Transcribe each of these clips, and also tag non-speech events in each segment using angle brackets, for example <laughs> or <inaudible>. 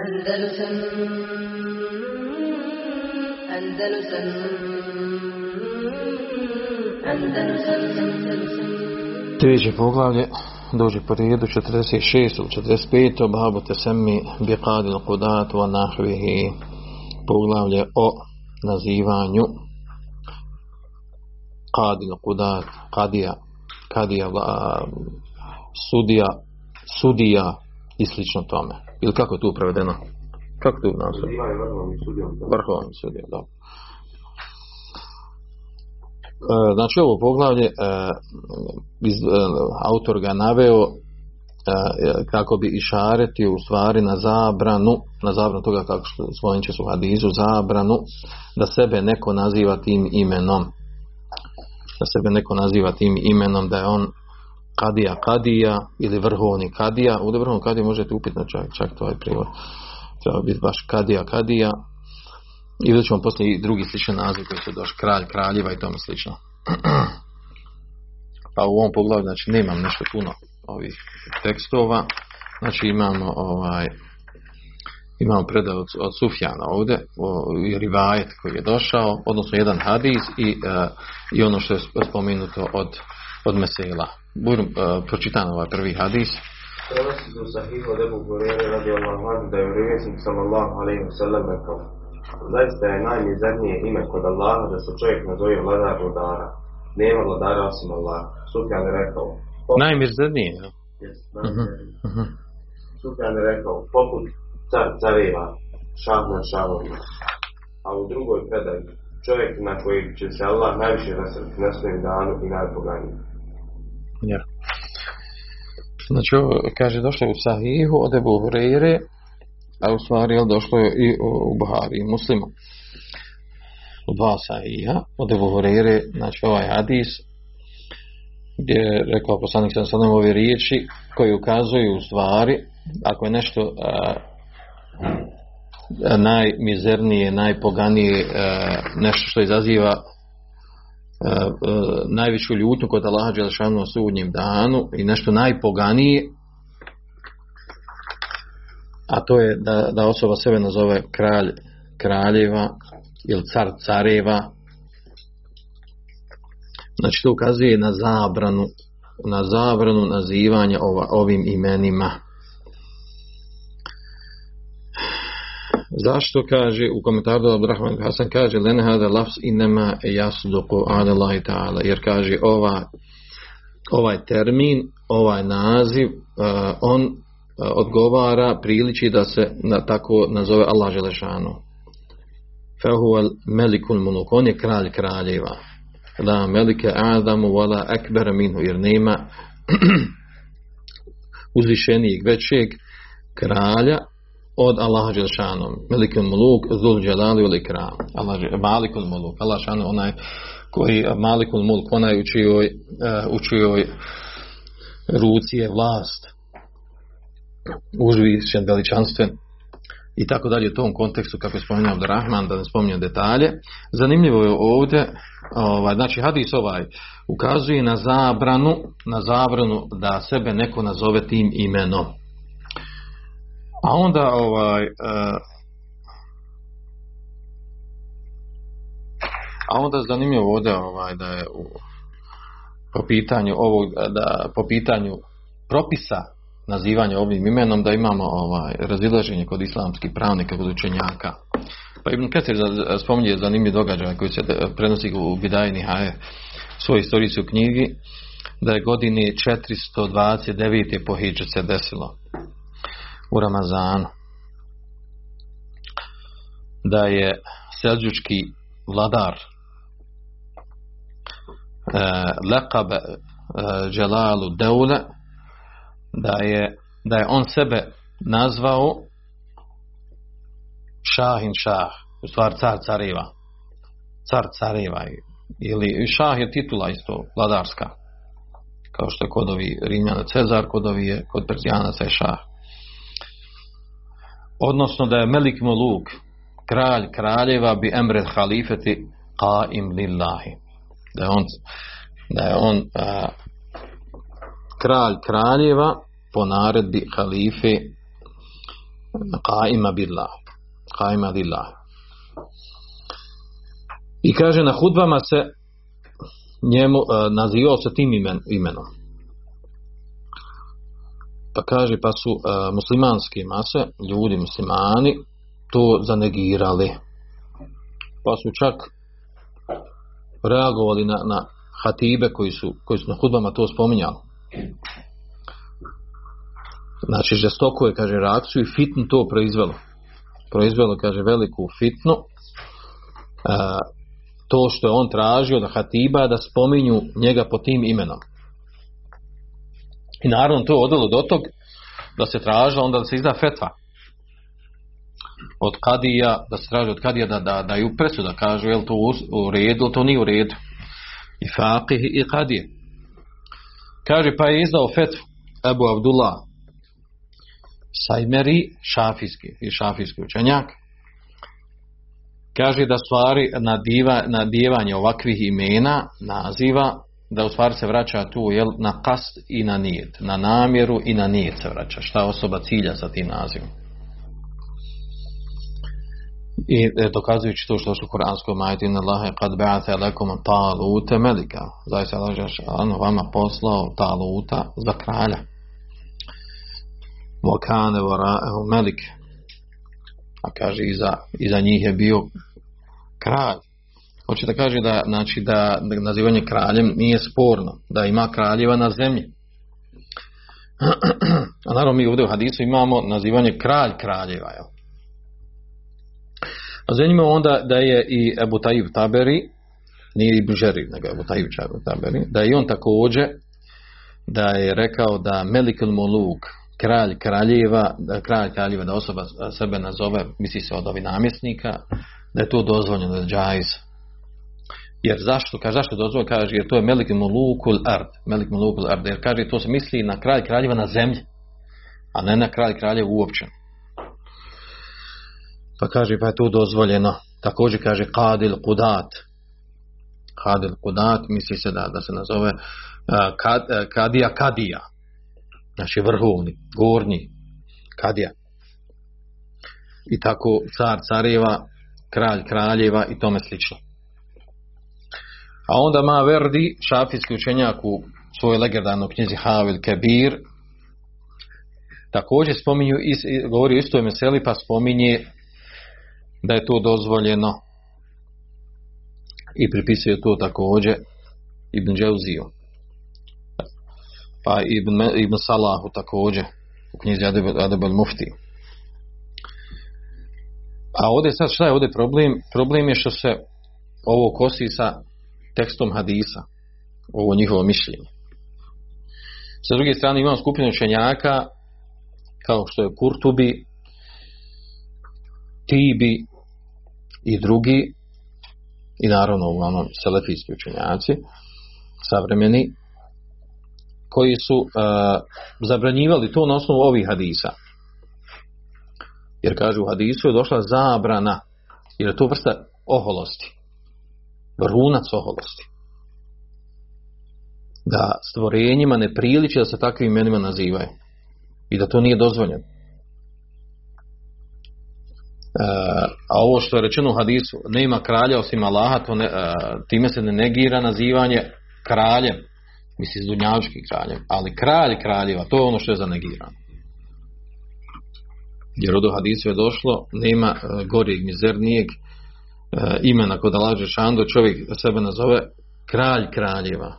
Andalusam Andalusam Andalusam Treće poglavlje dođe po redu 46. u 45. Babu Tesemi Biqadil Qudat wa Nahvihi poglavlje o nazivanju Qadil Qudat Kadija Kadija sudija sudija i slično tome ili kako je tu prevedeno? Kako tu naziv vrhovni sudija da. E, znači ovo poglavlje e, iz, e, autor ga naveo kako bi išaretio u stvari na zabranu, na zabranu toga kako što spomenut će su hadizu, zabranu da sebe neko naziva tim imenom. Da sebe neko naziva tim imenom, da je on kadija kadija ili vrhovni kadija. Ovdje vrhovni kadija možete upitati čak, čak to je prijevod. Treba biti baš kadija kadija i vidjet ćemo poslije i drugi slični naziv koji su došli kralj, kraljeva i tome slično. <clears throat> Pa u ovom poglavlju znači nemam nešto puno ovih tekstova. Znači imamo ovaj imamo predaj od, od Sufjana ovdje, i rivajet koji je došao, odnosno jedan hadis i, uh, i ono što je spomenuto od, od Mesela. Budu uh, pročitan ovaj prvi hadis. Prenosi u sahihu od Ebu radi Allah da je vjerovjesnik sallallahu alaihi wa sallam rekao Zaista je najmizernije ime kod Allaha da se čovjek nazove vladar vladara. Nema vladara osim Allaha. Sufjan je rekao. Najmizernije, ja. Yes, najmizernije. Sufjan je rekao, poput car careva, šah nad šahovima. A u drugoj predaji, čovjek na kojeg će se Allah najviše nasrti na svojem danu i najpoganiji. Ja. Znači, ovo, kaže, došlo je u Sahihu od Ebu Hureyre, a u stvari je došlo je i u Buhari i Muslimu. U dva Sahiha od Ebu Hureyre, znači ovaj hadis, gdje je rekao poslanik sam sadom ove riječi koji ukazuju u stvari ako je nešto najmizernije, najpoganije nešto što izaziva a, a, najvišu ljutnju kod Allaha Đelešanu na sudnjem danu i nešto najpoganije a to je da, da osoba sebe nazove kralj kraljeva ili car careva. Znači to ukazuje na zabranu na zabranu nazivanja ova, ovim imenima zašto kaže u komentaru Abrahman Hasan kaže lene hada lafs inema jasduku ala ta'ala jer kaže ova, ovaj termin ovaj naziv uh, on uh, odgovara priliči da se na, tako nazove Allah Želešanu. Fehuval melikul muluk on je kralj kraljeva. La melike adamu wala akbar minhu jer nema <clears throat> uzvišenijeg većeg kralja od Allaha Đelšanom melikul muluk zul dželali wal ikram Allah malikul muluk. Allah šanu onaj koji malikul muluk onaj u čijoj, uh, u čijoj ruci je vlast. Uzvišen veličanstven i tako dalje u tom kontekstu kako je spomenuo Abdurrahman da ne spominjem detalje. Zanimljivo je ovdje ovaj, znači hadis ovaj ukazuje na zabranu na zabranu da sebe neko nazove tim imenom a onda ovaj uh, a onda zanimljivo ovdje ovaj, da je u, po pitanju ovog da po pitanju propisa nazivanja ovim imenom da imamo ovaj razilaženje kod islamskih pravnika kod učenjaka pa Ibn Kathir spominje zanimljiv događaj koji se prenosi u Bidajni Haje svoj istorijski u knjigi da je godine 429. po se desilo u Ramazanu da je selđučki vladar e, lekab e, Jalalu Deule da je, da je on sebe nazvao Šahin Šah, u stvari car careva. Car careva. Ili Šah je titula isto, vladarska. Kao što je kod ovi Rimljana Cezar, kod ovi je, kod Perzijanaca je Šah. Odnosno da je Melik Muluk, kralj kraljeva bi emred halifeti qaim lillahi. Da je on, da je on a, kralj kraljeva po naredbi halife Qaima billah. Qaima lillah. I kaže na hudbama se njemu nazivao se tim imen, imenom. Pa kaže pa su e, muslimanske mase, ljudi muslimani, to zanegirali. Pa su čak reagovali na, na hatibe koji su, koji su na hudbama to spominjali. Znači, žestoko je, kaže, reakciju i fitnu to proizvelo. Proizvelo, kaže, veliku fitnu. E, to što je on tražio da hatiba da spominju njega po tim imenom. I naravno to je odvelo do tog da se tražilo onda da se izda fetva od kadija, da se traži od kadija da, da, da ju presuda, kažu je li to u, redu to nije u redu. I faqih i kadije. Kaže pa je izdao fetvu Ebu Abdullah Sajmeri šafijski i šafijski učenjak kaže da stvari nadiva, nadijevanje ovakvih imena naziva da u stvari se vraća tu jel, na kast i na nijet na namjeru i na nijet se vraća. Šta osoba cilja sa tim nazivom? I e, dokazujući to što što u Kur'anskom inna Allahe kad ba'ate lekom talute melika zaista Allah je vama poslao taluta za kralja. Mokane vara'ehu melik a kaže iza, iza njih je bio kralj hoće da kaže da, znači da, nazivanje kraljem nije sporno da ima kraljeva na zemlji <clears throat> a naravno mi ovdje u hadisu imamo nazivanje kralj kraljeva jel? a zanimljivo onda da je i Ebu Tajib Taberi nije Ibn Žerir nego Ebu Tajib Taberi da je on također da je rekao da Melikul Muluk kralj kraljeva, da kralj kraljeva da osoba sebe nazove, misli se od ovih namjesnika, da je to dozvoljeno, da je džajz. Jer zašto? Kaže, zašto je dozvoljeno? Kaže, jer to je Melik Mulukul Ard. Melik Mulukul Ard. Jer kaže, to se misli na kralj kraljeva na zemlji, a ne na kralj kraljeva uopće. Pa kaže, pa je to dozvoljeno. Također kaže, Kadil Kudat. Kadil Kudat, misli se da, da se nazove uh, kad, uh, Kadija Kadija znači vrhovni, gornji, kadija. I tako car careva, kralj kraljeva i tome slično. A onda ma Verdi, šafijski učenjak u svojoj legendarnoj knjizi Havil Kebir, također spominju, govori o istoj meseli, pa spominje da je to dozvoljeno i pripisuje to također Ibn Džauziju pa Ibn, Ibn Salahu također u knjizi Adab al-Mufti. A ovdje sad šta je ovdje problem? Problem je što se ovo kosi sa tekstom hadisa, ovo njihovo mišljenje. Sa druge strane imamo skupinu učenjaka kao što je Kurtubi, Tibi i drugi i naravno uglavnom selefijski učenjaci savremeni koji su uh, zabranjivali to na osnovu ovih hadisa. Jer kaže u hadisu je došla zabrana, jer je to vrsta oholosti. Runac oholosti. Da stvorenjima ne priliči da se takvim imenima nazivaju. I da to nije dozvoljeno. Uh, a ovo što je rečeno u hadisu, nema kralja osim Allaha, to ne, uh, time se ne negira nazivanje kraljem misli s dunjavučkim kraljem, ali kralj kraljeva, to je ono što je zanegirano. Jer od hadisu je došlo, nema uh, gorijeg, mizernijeg imena kod laže Šando, čovjek sebe nazove kralj kraljeva.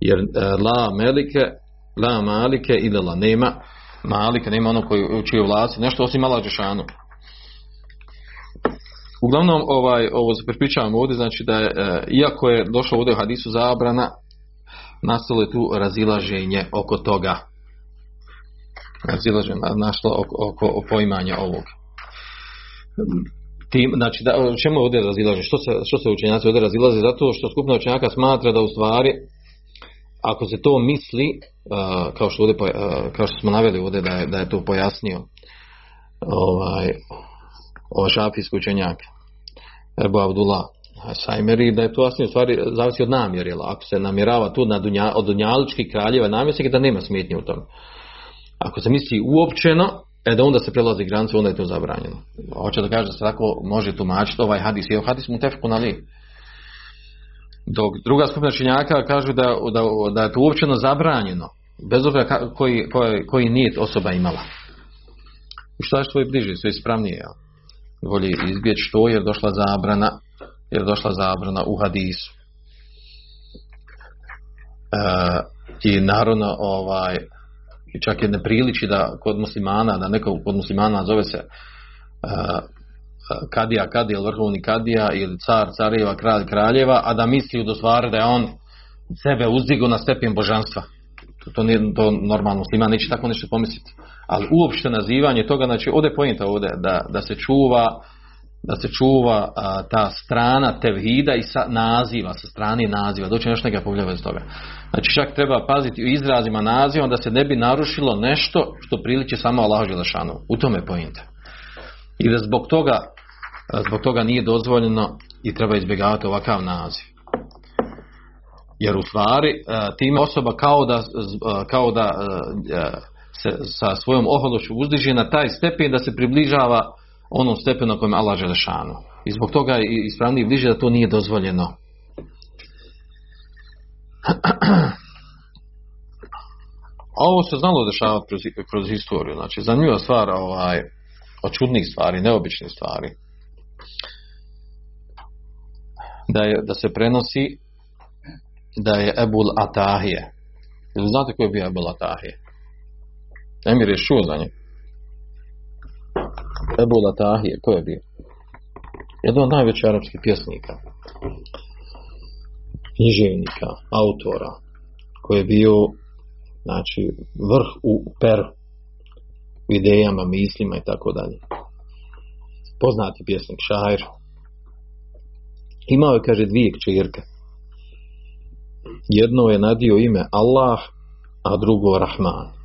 Jer uh, la melike, la malike i la nema malike, nema ono koji uči u vlasti, nešto osim mala Žešanu. Uglavnom, ovaj, ovo se pripričavam ovdje, znači da je, e, iako je došlo ovdje u hadisu zabrana, nastalo je tu razilaženje oko toga. Razilaženje našlo oko, oko poimanja ovog. Tim, znači, da, čemu ovdje razilaže? Što se, što se učenjaci ovdje razilaze? Zato što skupina učenjaka smatra da u stvari, ako se to misli, kao, što ovdje, kao što smo naveli ovdje da je, da je to pojasnio ovaj, ovaj šafijski učenjak, Ebu Abdullah, Sajmeri, da je to jasnije u stvari zavisi od namjeri, ako se namjerava tu na dunja, od dunjaličkih kraljeva namjesnika, da nema smetnje u tom. Ako se misli uopćeno, e da onda se prelazi granice, onda je to zabranjeno. Hoće da kaže da se tako može tumačiti ovaj hadis, je hadis mu tefku na li. Dok druga skupina činjaka kažu da, da, da je to uopćeno zabranjeno, bez obzira koji, koji, koji nijet osoba imala. I šta je što je bliže, sve ispravnije. jel? Bolje izbjeći to jer došla zabrana, jer došla zabrana u hadisu. E, I naravno, ovaj, i čak je ne priliči da kod muslimana, da neko kod muslimana zove se e, kadija, kadija, vrhovni kadija, ili car, careva, kralj, kraljeva, a da misli do stvari da je on sebe uzdigo na stepen božanstva. To, to, nije, to normalno musliman neće tako nešto pomisliti. Ali uopšte nazivanje toga, znači ovdje je pojenta ovdje, da, da se čuva da se čuva a, ta strana tevhida i sa naziva, sa strane naziva, doće još neka pogljeva iz toga. Znači čak treba paziti u izrazima naziva da se ne bi narušilo nešto što priliči samo Allahu Želešanu. U tome je pojenta. I da zbog toga, a, zbog toga nije dozvoljeno i treba izbjegavati ovakav naziv. Jer u stvari a, time osoba kao da, kao da se sa svojom ohološću uzdiže na taj stepen da se približava onom stepenu na kojem je Allah Želešanu. I zbog toga je ispravnije bliže da to nije dozvoljeno. <clears throat> A ovo se znalo dešavati kroz, kroz historiju. Znači, zanimljiva stvar ovaj, od čudnih stvari, neobičnih stvari. Da, je, da se prenosi da je Ebul Atahije. Znate ko je bio Ebul Atahije? Emir je čuo za nje. Ebu Latahije, ko je bio? Jedan od najvećih arapskih pjesnika, književnika, autora, koji je bio znači, vrh u peru, u idejama, mislima i tako dalje. Poznati pjesnik, šair. Imao je, kaže, dvije kćerke. Jedno je nadio ime Allah, a drugo Rahman.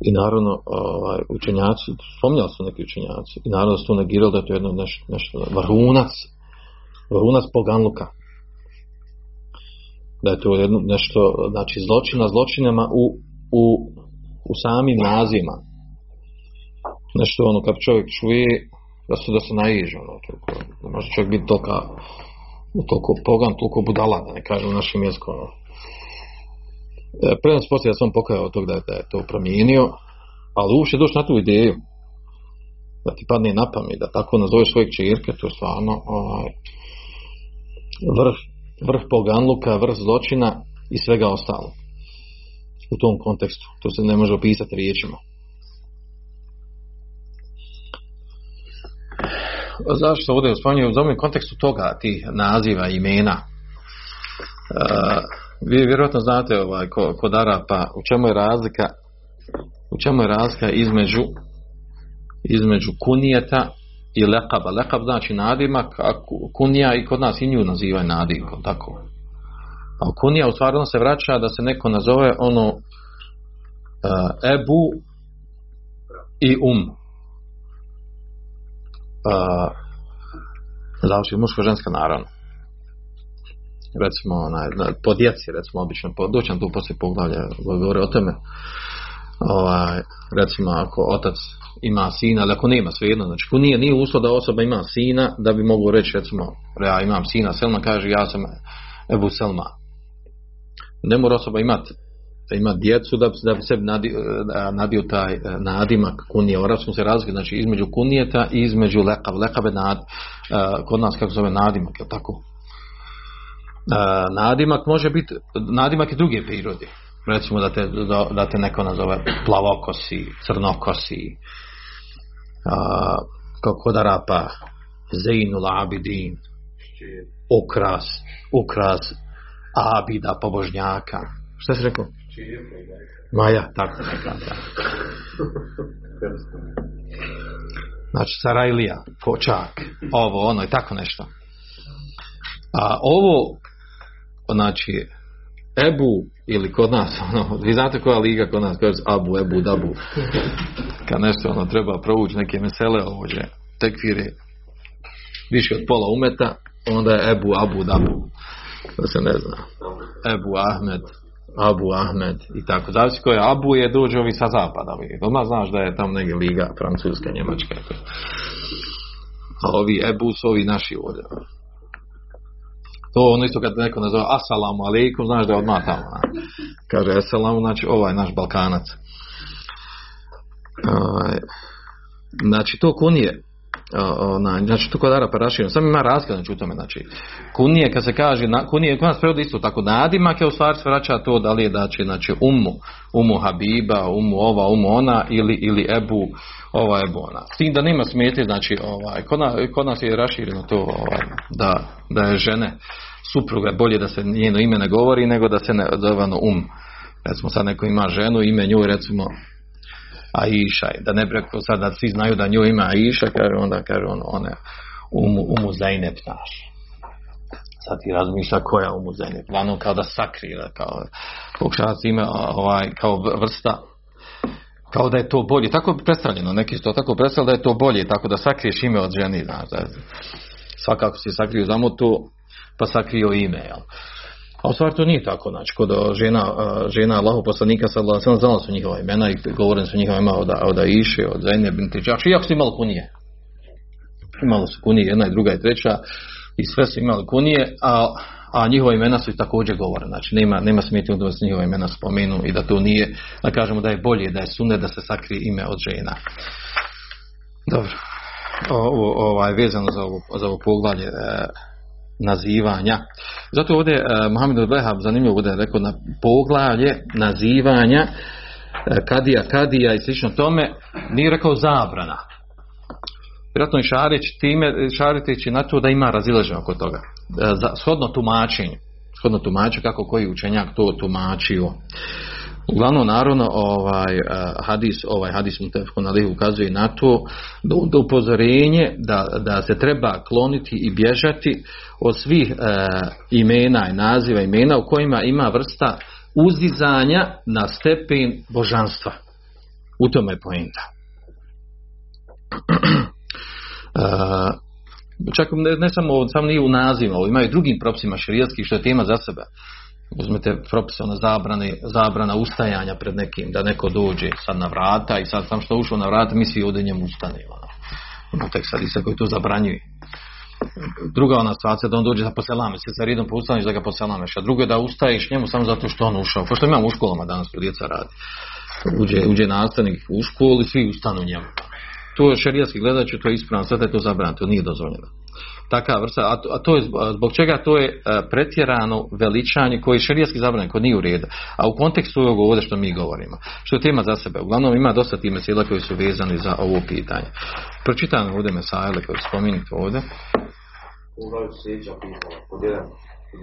I naravno, ovaj, učenjaci, spominjali su neki učenjaci, i naravno su negirali da je to jedno nešto, nešto vrhunac, vrhunac poganluka. Da je to jedno nešto, znači zločina zločinama u, u, u samim nazivima. Nešto ono, kad čovjek čuje, da se da se naiže, ono, toliko, može čovjek biti toliko, toliko pogan, toliko budala, da ne kažem u našem jeziku, ono. E, Prednost poslije da od toga da, je to promijenio, ali uopće doći na tu ideju da ti padne na pamet, da tako nazoveš svoje čirke, to je stvarno ovaj, vrh, vrh poganluka, vrh zločina i svega ostalo. U tom kontekstu. To se ne može opisati riječima. Zašto ovdje spominjem u ovom kontekstu toga, tih naziva, imena, Uh, vi vjerojatno znate ovaj, ko- kod Arapa u čemu je razlika u čemu je razlika između između kunijeta i lekaba. Lekab znači nadimak, a ku- kunija i kod nas i nju nazivaju nadimkom, tako. A kunija u stvari se vraća da se neko nazove ono uh, Ebu i Um. Uh, znači muško-ženska naravno recimo onaj, na- po djeci recimo obično po, doći nam tu poslije poglavlja govore o tome ovaj, recimo ako otac ima sina ali ako nema svejedno znači ako nije, nije uslov da osoba ima sina da bi mogu reći recimo ja imam sina Selma kaže ja sam Ebu Selma ne mora osoba imati ima djecu da da bi sebi nadi, nadio taj eh, nadimak kunije. U arapskom se razlike, znači između kunijeta i između lekav. Lekav je nad, eh, kod nas kako zove nadimak, je tako? Nadimak može biti, nadimak je druge prirode. Recimo da te, da, da te neko nazove plavokosi, crnokosi, a, kao kod Arapa, Zeinul Abidin, ukras, ukras Abida, pobožnjaka. Šta si rekao? Maja, tako neka. Da. Znači, Sarajlija, Kočak, ovo, ono i tako nešto. A ovo, znači, Ebu, ili kod nas, <laughs> ono, vi znate koja liga kod nas, kaže Abu, Ebu, Dabu. Kad nešto ono treba provući neke mesele ovdje, tekfire, više od pola umeta, onda je Ebu, Abu, Dabu. Da se ne zna. Ebu Ahmed, Abu Ahmed i tako. Zavisi ko je Abu je dođe ovi sa zapada. Odmah znaš da je tamo negdje liga Francuska, Njemačka. A ovi Ebu su ovi naši ovdje. To ono isto kad neko nazove Assalamu alaikum, znaš da je odmah tamo. Kaže Assalamu, znači ovaj naš Balkanac. Ovaj, znači to kunije o, onaj, znači to kod Arapa rašireno, samo ima razgled znači, u tome, znači kunije kad se kaže, na, kunije kod nas prevodi isto tako nadimak je u stvari vraća to da li je znači, znači umu, umu Habiba, umu ova, umu ona ili, ili Ebu, ova Ebu ona. S tim da nema smetje, znači ovaj, kod, nas, kod nas je rašireno to ovaj, da, da je žene supruga bolje da se njeno ime ne govori nego da se ne zove ono um. Recimo sad neko ima ženu, ime njoj recimo Aisha, da ne preko sad da svi znaju da nju ima Aisha, kaže onda kaže on, one umu, umu naš. Sad ti razmišlja koja umu Zainep, uglavnom kao da sakrije, kao pokušava ime ovaj, kao vrsta kao da je to bolje, tako je predstavljeno, neki su to tako predstavljali da je to bolje, tako da sakriješ ime od ženi, znaš, svakako si sakrio zamotu, pa sakrio ime, jel? A u stvari to nije tako, znači, kod uh, žena, uh, žena Allahu poslanika sallallahu znala su njihova imena i govorili su njihova imena od, od Aiše, od Zainab binti Džahš, iako su imali kunije. Imali su kunije, jedna i druga i treća, i sve su imali kunije, a, a njihova imena su i također govore, znači nema, nema smetnje da se njihova imena spomenu i da to nije, da kažemo da je bolje, da je sunne da se sakrije ime od žena. Dobro. Ovo, ovaj, vezano za ovo, za ovo poglavlje, e, nazivanja. Zato ovdje uh, Mohamed Behab zanimljivo ovdje rekao na poglavlje nazivanja uh, kadija, kadija i slično tome, nije rekao zabrana. Vjerojatno i Šarić time, Šariteći na to da ima razilaženje oko toga. Uh, za, shodno tumačenju. Shodno tumačenju kako koji učenjak to tumačio. Uglavnom, naravno, ovaj, hadis, ovaj hadis ukazuje na to da, upozorenje da, da se treba kloniti i bježati od svih e, imena i naziva imena u kojima ima vrsta uzdizanja na stepen božanstva. U tome je poenta. e, <clears throat> čak ne, ne samo, samo nije u nazivima, ima i drugim propisima širijetskih što je tema za sebe. Uzmete propise ona zabrane, zabrana ustajanja pred nekim, da neko dođe sad na vrata i sad sam što ušao na vrata, mi svi ovdje njemu ustane. Ono. Ima tek sad i koji to zabranjuje. Druga ona situacija da on dođe da poselame, se za redom poustaneš da ga poselameš, a drugo je da ustaješ njemu samo zato što on ušao. Ko što imamo u školama danas, to djeca radi. Uđe, uđe nastavnik u školu i svi ustanu njemu. To je šerijatski gledajući, to je ispravno, sve je to zabranjeno, to nije dozvoljeno takva vrsta, a to, a to je zbog čega to je pretjerano veličanje koje je šerijski zabranjeno, koje nije u redu. A u kontekstu ovog ovdje što mi govorimo, što je tema za sebe. Uglavnom ima dosta time mesela koji su vezani za ovo pitanje. Pročitam ovdje mesajle koje spominjete ovdje. Uglavnom sljedeća pitanja. Pod jedan,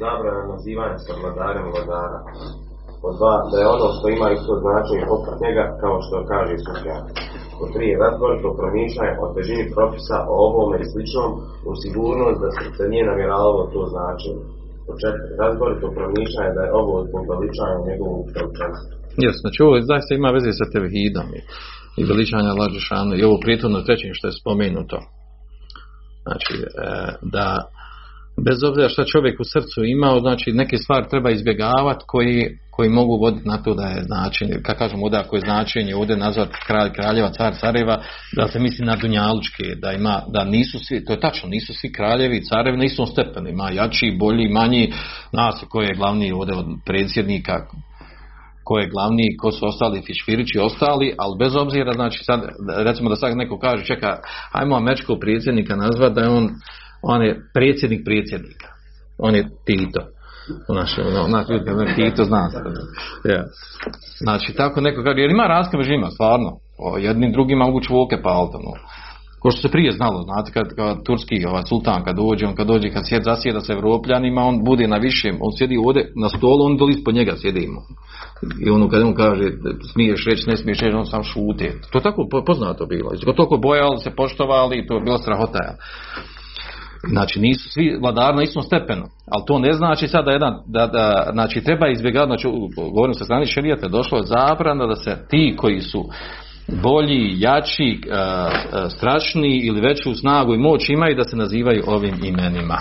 zabrana nazivanja sa vladarem vladara. Pod dva, da je ono što ima isto značenje poput njega, kao što kaže Sufjan. Pod tri, razborito promišljanje o težini propisa o ovome i sličnom u sigurnost da se nije namjeravalo to značenje. Pod četiri, razborito promišljanje da je ovo zbog veličanja njegovog čovčanstva. Jes, znači ovo zaista ima veze sa tevhidom i, i veličanja lađešanu i ovo prijetno trećim što je spomenuto. Znači, e, da bez obzira što čovjek u srcu imao, znači neke stvari treba izbjegavati koji, koji mogu voditi na to da je značenje, kako kažem ovdje ako je značenje ovdje nazvat kralj, kraljeva, car, careva, da se misli na dunjalučke, da ima, da nisu svi, to je tačno, nisu svi kraljevi i carevi na istom stepenu, ima jači, bolji, manji, nas ko je glavni ovdje od predsjednika, ko je glavni, ko su ostali fišfirići ostali, ali bez obzira, znači sad, recimo da sad neko kaže, čeka, ajmo američkog predsjednika nazvat da je on on je predsjednik predsjednika. On je Tito. Naš, no, naš Tito zna se. Ja. Znači, tako neko kaže, jer ima razlika među njima, stvarno. O, jednim drugima mogu čvoke paliti. No. Ko što se prije znalo, znate, kad, kad turski ova, sultan kad dođe, on kad dođe, kad sjed, zasjeda sa Evropljanima, on bude na višem, on sjedi ovdje na stolu, on doli ispod njega sjedimo. I ono kad on kaže, smiješ reći, ne smiješ reći, on sam šute. To je tako poznato bilo. Toliko bojali, se poštovali, to je bila strahota. Znači nisu svi vladari na istom stepenu, ali to ne znači sada da jedan, da, da, znači treba izbjegati, znači govorim sa strane šerijata, došlo je zabrana da se ti koji su bolji, jači, strašni ili veću snagu i moć imaju da se nazivaju ovim imenima.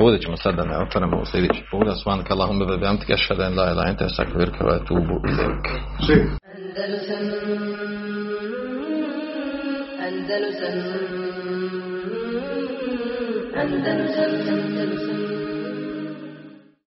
Ovdje ćemo sad da ne otvaramo u sljedeći puta. Svanak Allahumma ve bihamdika ashhadu an la illa anta astaghfiruka wa atubu ilaik. Andalusam Andalusam Andalusam Andalusam